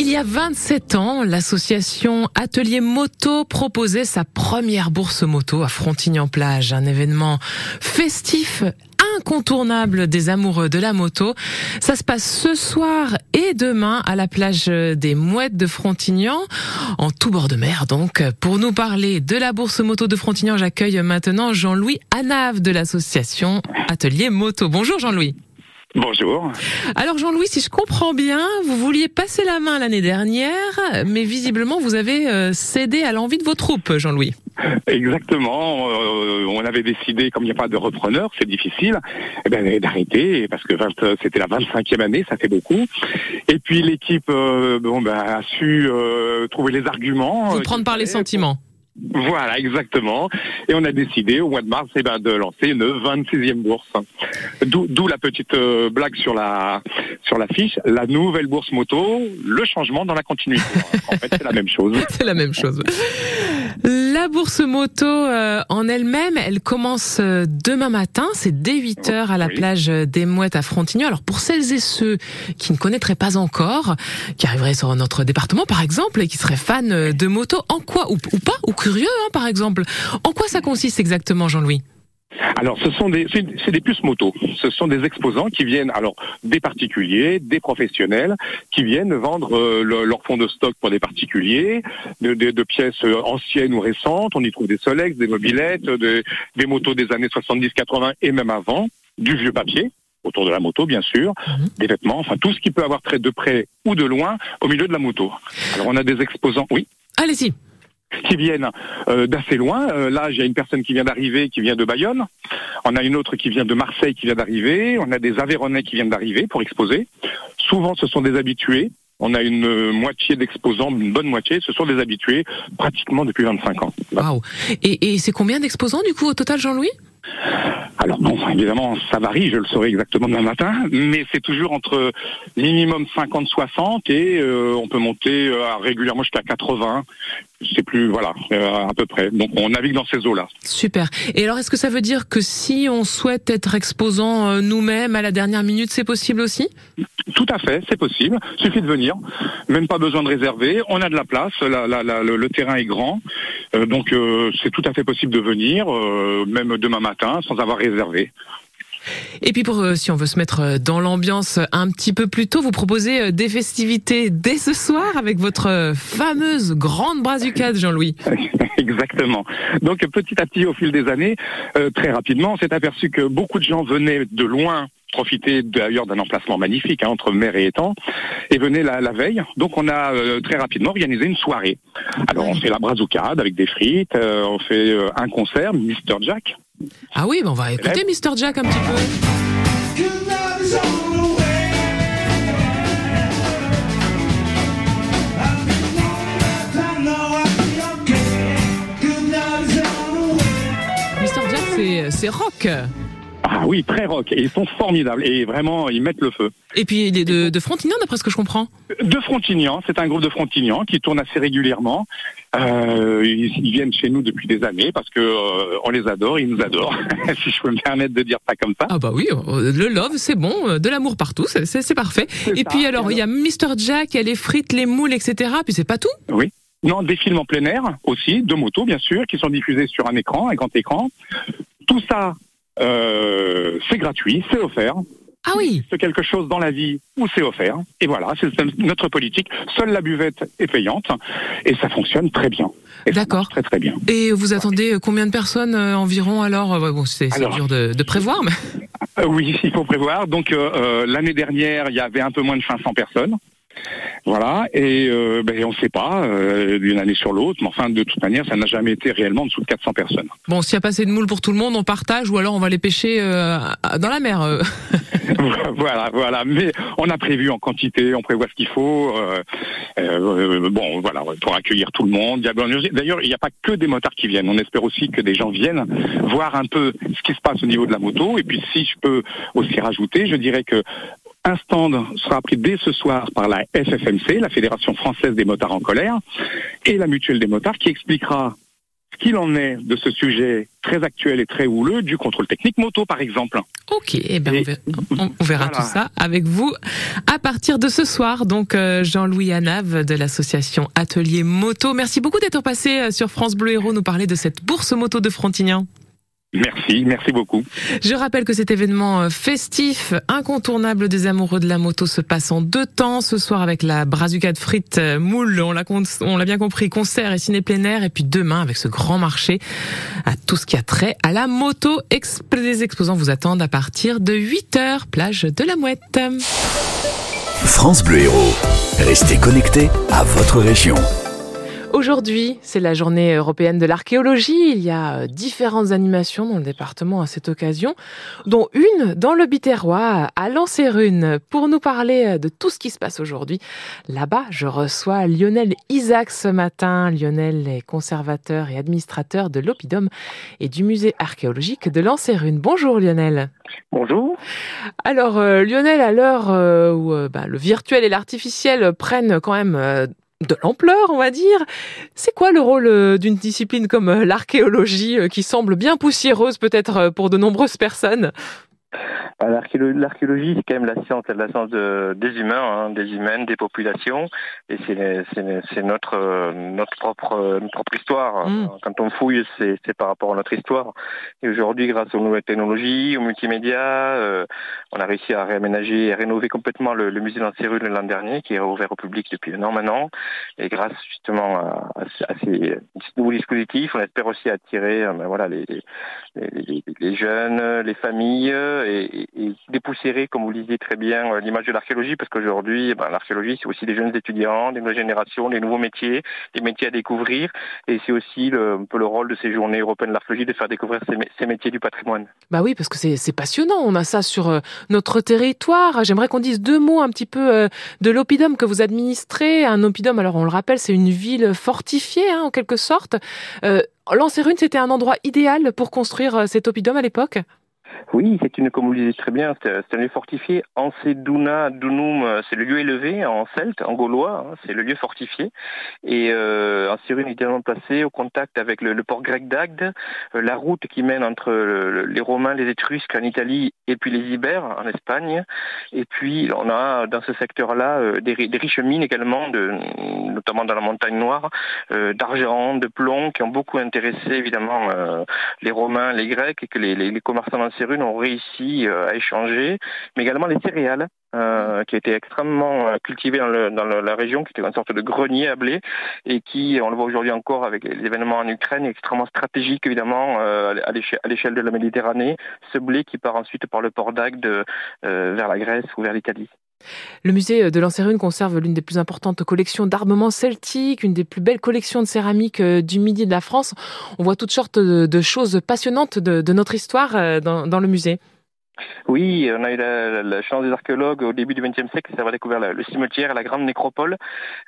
Il y a 27 ans, l'association Atelier Moto proposait sa première bourse moto à Frontignan-Plage, un événement festif incontournable des amoureux de la moto. Ça se passe ce soir et demain à la plage des Mouettes de Frontignan, en tout bord de mer donc. Pour nous parler de la bourse moto de Frontignan, j'accueille maintenant Jean-Louis Anave de l'association Atelier Moto. Bonjour Jean-Louis. Bonjour. Alors Jean-Louis, si je comprends bien, vous vouliez passer la main l'année dernière, mais visiblement vous avez euh, cédé à l'envie de vos troupes, Jean-Louis. Exactement. Euh, on avait décidé, comme il n'y a pas de repreneur, c'est difficile, eh ben, d'arrêter parce que c'était la 25e année, ça fait beaucoup. Et puis l'équipe, euh, bon, ben, a su trouver les arguments. Vous prendre par les sentiments. Voilà, exactement. Et on a décidé au mois de mars eh ben, de lancer une 26e bourse. D'où la petite euh, blague sur la sur la fiche, la nouvelle bourse moto, le changement dans la continuité. en fait, c'est la même chose. c'est la même chose. Bourse moto euh, en elle-même, elle commence euh, demain matin, c'est dès 8h à la plage des Mouettes à Frontignan. Alors pour celles et ceux qui ne connaîtraient pas encore, qui arriveraient sur notre département par exemple et qui seraient fans de moto, en quoi ou, ou pas ou curieux hein, par exemple, en quoi ça consiste exactement Jean-Louis? Alors, ce sont des, c'est des puces moto. Ce sont des exposants qui viennent, alors des particuliers, des professionnels, qui viennent vendre euh, leur fonds de stock pour des particuliers, de, de, pièces euh, anciennes ou récentes. On y trouve des Solex, des mobilettes, des motos des années 70, 80 et même avant, du vieux papier autour de la moto, bien sûr, mhm. des vêtements, enfin tout ce qui peut avoir trait de près ou de loin au milieu de la moto. Alors, on a des exposants. Oui. Allez-y qui viennent euh, d'assez loin. Euh, là, j'ai une personne qui vient d'arriver, qui vient de Bayonne. On a une autre qui vient de Marseille, qui vient d'arriver. On a des Aveyronais qui viennent d'arriver pour exposer. Souvent, ce sont des habitués. On a une euh, moitié d'exposants, une bonne moitié, ce sont des habitués, pratiquement depuis 25 ans. Wow. Et, et c'est combien d'exposants du coup au total, Jean-Louis? Alors bon, évidemment, ça varie, je le saurai exactement demain matin, mais c'est toujours entre minimum 50-60 et on peut monter régulièrement jusqu'à 80 c'est plus voilà euh, à peu près. Donc on navigue dans ces eaux-là. Super. Et alors est-ce que ça veut dire que si on souhaite être exposant euh, nous-mêmes à la dernière minute, c'est possible aussi? Tout à fait, c'est possible. Suffit de venir. Même pas besoin de réserver. On a de la place. La, la, le, le, terrain est grand, euh, donc c'est tout à fait possible de venir, même demain matin, sans avoir réservé. Et puis pour euh, si on veut se mettre euh, dans l'ambiance un petit peu plus tôt, vous proposez euh, des festivités dès ce soir avec votre fameuse grande brazucade, Jean-Louis. Exactement. Donc petit à petit, au fil des années, très rapidement, on s'est aperçu que beaucoup de gens venaient de loin profiter d'ailleurs d'un emplacement magnifique hein, entre mer et étang et venaient la, veille. Donc on a très rapidement organisé une soirée. Alors on fait la brazucade avec des frites, on fait un concert, Mr Jack, ah oui, on va écouter Mr. Jack un petit peu. Mr. Jack, c'est rock. Ah oui, très rock. Et ils sont formidables. Et vraiment, ils mettent le feu. Et puis, il est de, de Frontignan, d'après ce que je comprends De Frontignan. C'est un groupe de Frontignan qui tourne assez régulièrement. Euh, ils, viennent chez nous depuis des années parce que euh, on les adore, ils nous adorent. si je peux me permettre de dire ça comme ça. Ah bah oui, euh, le love, c'est bon. De l'amour partout, c'est parfait. Et puis alors, il y a Mr. Jack, il y a les frites, les moules, etc. Puis c'est pas tout Oui. Non, des films en plein air aussi, de moto bien sûr, qui sont diffusés sur un écran, un grand écran. Tout ça euh, c'est gratuit, c'est offert. Ah oui. C'est quelque chose dans la vie où c'est offert. Et voilà, c'est notre politique. Seule la buvette est payante et ça fonctionne très bien. D'accord. Très très bien. Et vous attendez combien de personnes euh, environ alors euh, bon, C'est dur de, de, prévoir. Mais... oui, il faut prévoir. Donc l'année dernière, il y avait un peu moins de 500 personnes. Voilà, et euh, ben, on ne sait pas euh, d'une année sur l'autre, mais enfin, de toute manière, ça n'a jamais été réellement en dessous de 400 personnes. Bon, s'il y a pas assez de moules pour tout le monde, on partage ou alors on va les pêcher euh, dans la mer. voilà, voilà, mais on a prévu en quantité, on prévoit ce qu'il faut. bon, voilà, pour accueillir tout le monde. D'ailleurs, il n'y a pas que des motards qui viennent. On espère aussi que des gens viennent voir un peu ce qui se passe au niveau de la moto. Et puis, si je peux aussi rajouter, je dirais que un stand sera pris dès ce soir par la FFMC, la Fédération française des motards en colère, et la Mutuelle des motards, qui expliquera ce qu'il en est de ce sujet très actuel et très houleux du contrôle technique moto, par exemple. Ok, eh ben, on verra, tout ça avec vous à partir de ce soir. Donc euh, Jean-Louis Anave de l'association Atelier Moto. Merci beaucoup d'être passé euh, sur France Bleu Héros nous parler de cette bourse moto de Frontignan. Merci, merci beaucoup. Je rappelle que cet événement euh, festif, incontournable des amoureux de la moto se passe en deux temps. Ce soir avec la brazucade frites euh, moule, on l'a, on l'a bien compris, concert et ciné plein air. Et puis demain avec ce grand marché à tout ce qui a trait à la moto. Les exposants vous attendent à partir de 8h, plage de la Mouette. France Bleu Héros. Restez connectés à votre région. Aujourd'hui, c'est la journée européenne de l'archéologie. Il y a euh, différentes animations dans le département à cette occasion, dont une dans le Biterrois, à Lancerune. Pour nous parler euh, de tout ce qui se passe aujourd'hui, là-bas, je reçois Lionel Isaac ce matin. Lionel est conservateur et administrateur de l'Opidum et du musée archéologique de Lancerune. Bonjour Lionel. Bonjour. Alors euh, Lionel, à l'heure où bah, le virtuel et l'artificiel prennent quand même de l'ampleur, on va dire. C'est quoi le rôle euh, d'une discipline comme euh, l'archéologie euh, qui semble bien poussiéreuse peut-être pour de nombreuses personnes? L'archéologie, c'est quand même la science, la science des humains, hein, des humaines, des populations, et c'est notre notre propre propre histoire. Mm. Quand on fouille, c'est par rapport à notre histoire. Et aujourd'hui, grâce aux nouvelles technologies, aux multimédias, euh, on a réussi à réaménager et rénover complètement le, musée d'Ancérune l'an dernier, qui est ouvert au public depuis un an maintenant. Et grâce justement à, ces, nouveaux dispositifs, on espère aussi attirer euh, ben voilà les, les, les, jeunes, les familles et, et, dépoussiérer, comme vous le disiez très bien, euh, l'image de l'archéologie, parce qu'aujourd'hui, ben, l'archéologie, c'est aussi des jeunes étudiants, des nouvelles générations, des nouveaux métiers, des métiers à découvrir, et c'est aussi un peu le rôle de ces journées européennes de l'archéologie de faire découvrir ces, métiers du patrimoine. Bah oui, parce que c'est passionnant, on a ça sur euh, notre territoire. J'aimerais qu'on dise deux mots un petit peu euh, de l'Opidum que vous administrez. Un Opidum, alors on le rappelle, c'est une ville fortifiée, hein, en quelque sorte. Euh, Lancerune, c'était un endroit idéal pour construire cet Opidum à l'époque? Oui, c'est une, comme vous le disiez très bien, c'est un lieu fortifié. Anseduna Dunum, c'est le lieu élevé en celte, en gaulois, hein, c'est le lieu fortifié. Et euh, Anserune est également placé au contact avec le, port grec d'Agde, euh, la route qui mène entre les Romains, les Étrusques en Italie et puis les Ibères en Espagne. Et puis on a dans ce secteur-là euh, des, riches mines également, notamment dans la montagne noire, euh, d'argent, de plomb, qui ont beaucoup intéressé évidemment les Romains, les Grecs, et que les, les, les commerçants d'Anserune ont réussi à échanger, mais également les céréales. Euh, qui été extrêmement euh, cultivé dans la région, qui était une sorte de grenier à blé, et qui, on le voit aujourd'hui encore avec les événements en Ukraine, est extrêmement stratégique évidemment euh, à l'échelle de la Méditerranée. Ce blé qui part ensuite par le port d'Agde euh, vers la Grèce ou vers l'Italie. Le musée de Lancerune conserve l'une des plus importantes collections d'armements celtiques, une des plus belles collections de céramique du midi de la France. On voit toutes sortes de, choses passionnantes de, notre histoire dans, dans le musée. Oui, on a eu la, chance des archéologues au début du XXe siècle d'avoir découvert le cimetière et la grande nécropole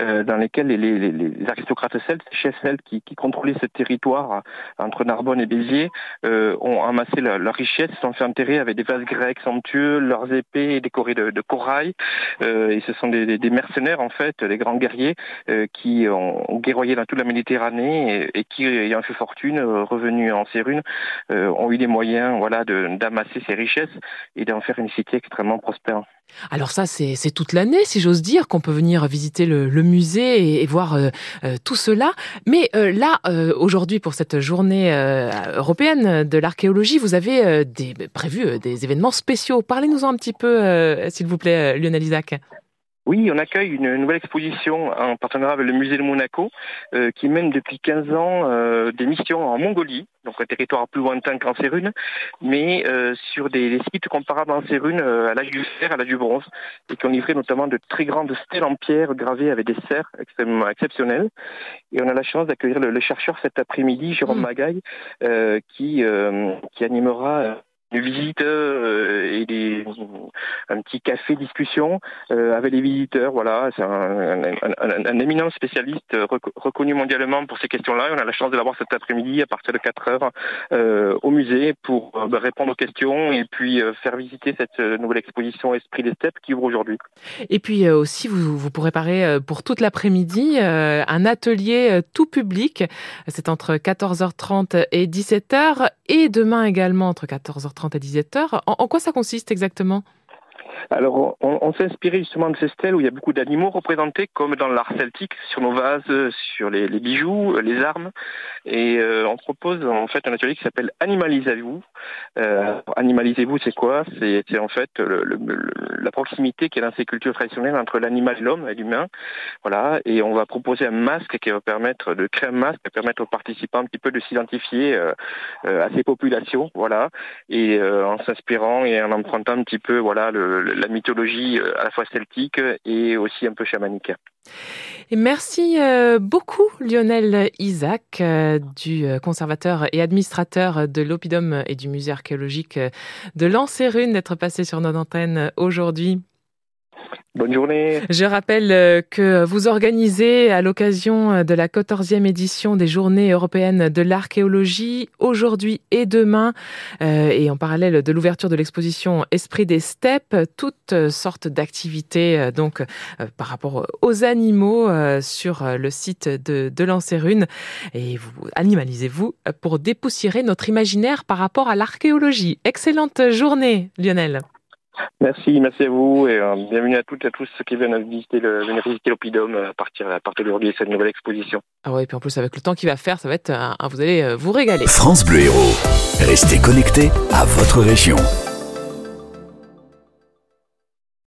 euh, dans lesquels les, aristocrates celtes, les chefs celtes qui, contrôlaient ce territoire entre Narbonne et Béziers euh, ont amassé leur, richesse, se sont fait enterrer avec des vases grecs somptueux, leurs épées décorées de, corail. Euh, et ce sont des, mercenaires en fait, des grands guerriers qui ont, guerroyé dans toute la Méditerranée et, qui, ayant fait fortune, revenus en Sérune, ont eu les moyens voilà, d'amasser ces richesses et d'en faire une cité extrêmement prospère. Alors ça, c'est toute l'année, si j'ose dire, qu'on peut venir visiter le, musée et, voir euh, euh, tout cela. Mais euh, là, aujourd'hui, pour cette journée européenne de l'archéologie, vous avez prévu des événements spéciaux. Parlez-nous un petit peu, s'il vous plaît, Lionel Isaac. Oui, on accueille une nouvelle exposition en partenariat avec le musée de Monaco euh, qui mène depuis 15 ans euh, des missions en Mongolie, donc un territoire plus lointain qu'en Sérune, mais euh, sur des, sites comparables en Sérune à l'âge du fer, à l'âge du bronze, et qui ont livré notamment de très grandes stèles en pierre gravées avec des serres extrêmement exceptionnelles. Et on a la chance d'accueillir le, chercheur cet après-midi, Jérôme mmh. Magaille, qui, qui animera une visite et des, un petit café discussion avec les visiteurs. Voilà, c'est un, éminent spécialiste reconnu mondialement pour ces questions-là. On a la chance de l'avoir cet après-midi à partir de 4 heures au musée pour bah, répondre aux questions et puis faire visiter cette nouvelle exposition Esprit des Steppes qui ouvre aujourd'hui. Et puis aussi, vous, vous pourrez parler pour toute l'après-midi un atelier tout public. C'est entre 14h30 et 17h et demain également entre 14h30 et 17h. En, quoi ça consiste exactement? Alors, on, inspiré justement de ces stèles où il y a beaucoup d'animaux représentés, comme dans l'art celtique, sur nos vases, sur les, bijoux, les armes. Et euh, on propose en fait un atelier qui s'appelle Animalisez-vous. Euh, Animalisez-vous, c'est quoi? C'est en fait la proximité qu'il y a dans ces cultures traditionnelles entre l'animal et l'homme et l'humain. Voilà. Et on va proposer un masque qui va permettre de créer un masque qui va permettre aux participants un petit peu de s'identifier euh, à ces populations. Voilà. Et en s'inspirant et en empruntant un petit peu voilà le la mythologie euh, à la fois celtique et aussi un peu chamanique. Et merci euh, beaucoup Lionel Isaac, euh, du conservateur et administrateur de l'Opidum et du musée archéologique de Lancerune, d'être passé sur notre antenne aujourd'hui. Bonne journée. Je rappelle euh, que vous organisez à l'occasion euh, de la 14e édition des Journées européennes de l'archéologie aujourd'hui et demain euh, et en parallèle de l'ouverture de l'exposition Esprit des steppes, toutes sortes d'activités donc par rapport aux animaux sur le site de, de et vous animalisez-vous pour dépoussiérer notre imaginaire par rapport à l'archéologie. Excellente journée Lionel. Merci, merci à vous et euh, bienvenue à toutes et à tous ceux qui viennent visiter le, visiter l'Opidum à partir, à partir d'aujourd'hui cette nouvelle exposition. Ah ouais, et puis en plus avec le temps qu'il va faire, ça va être, vous allez euh, vous régaler. France Bleu Héros, restez connectés à votre région.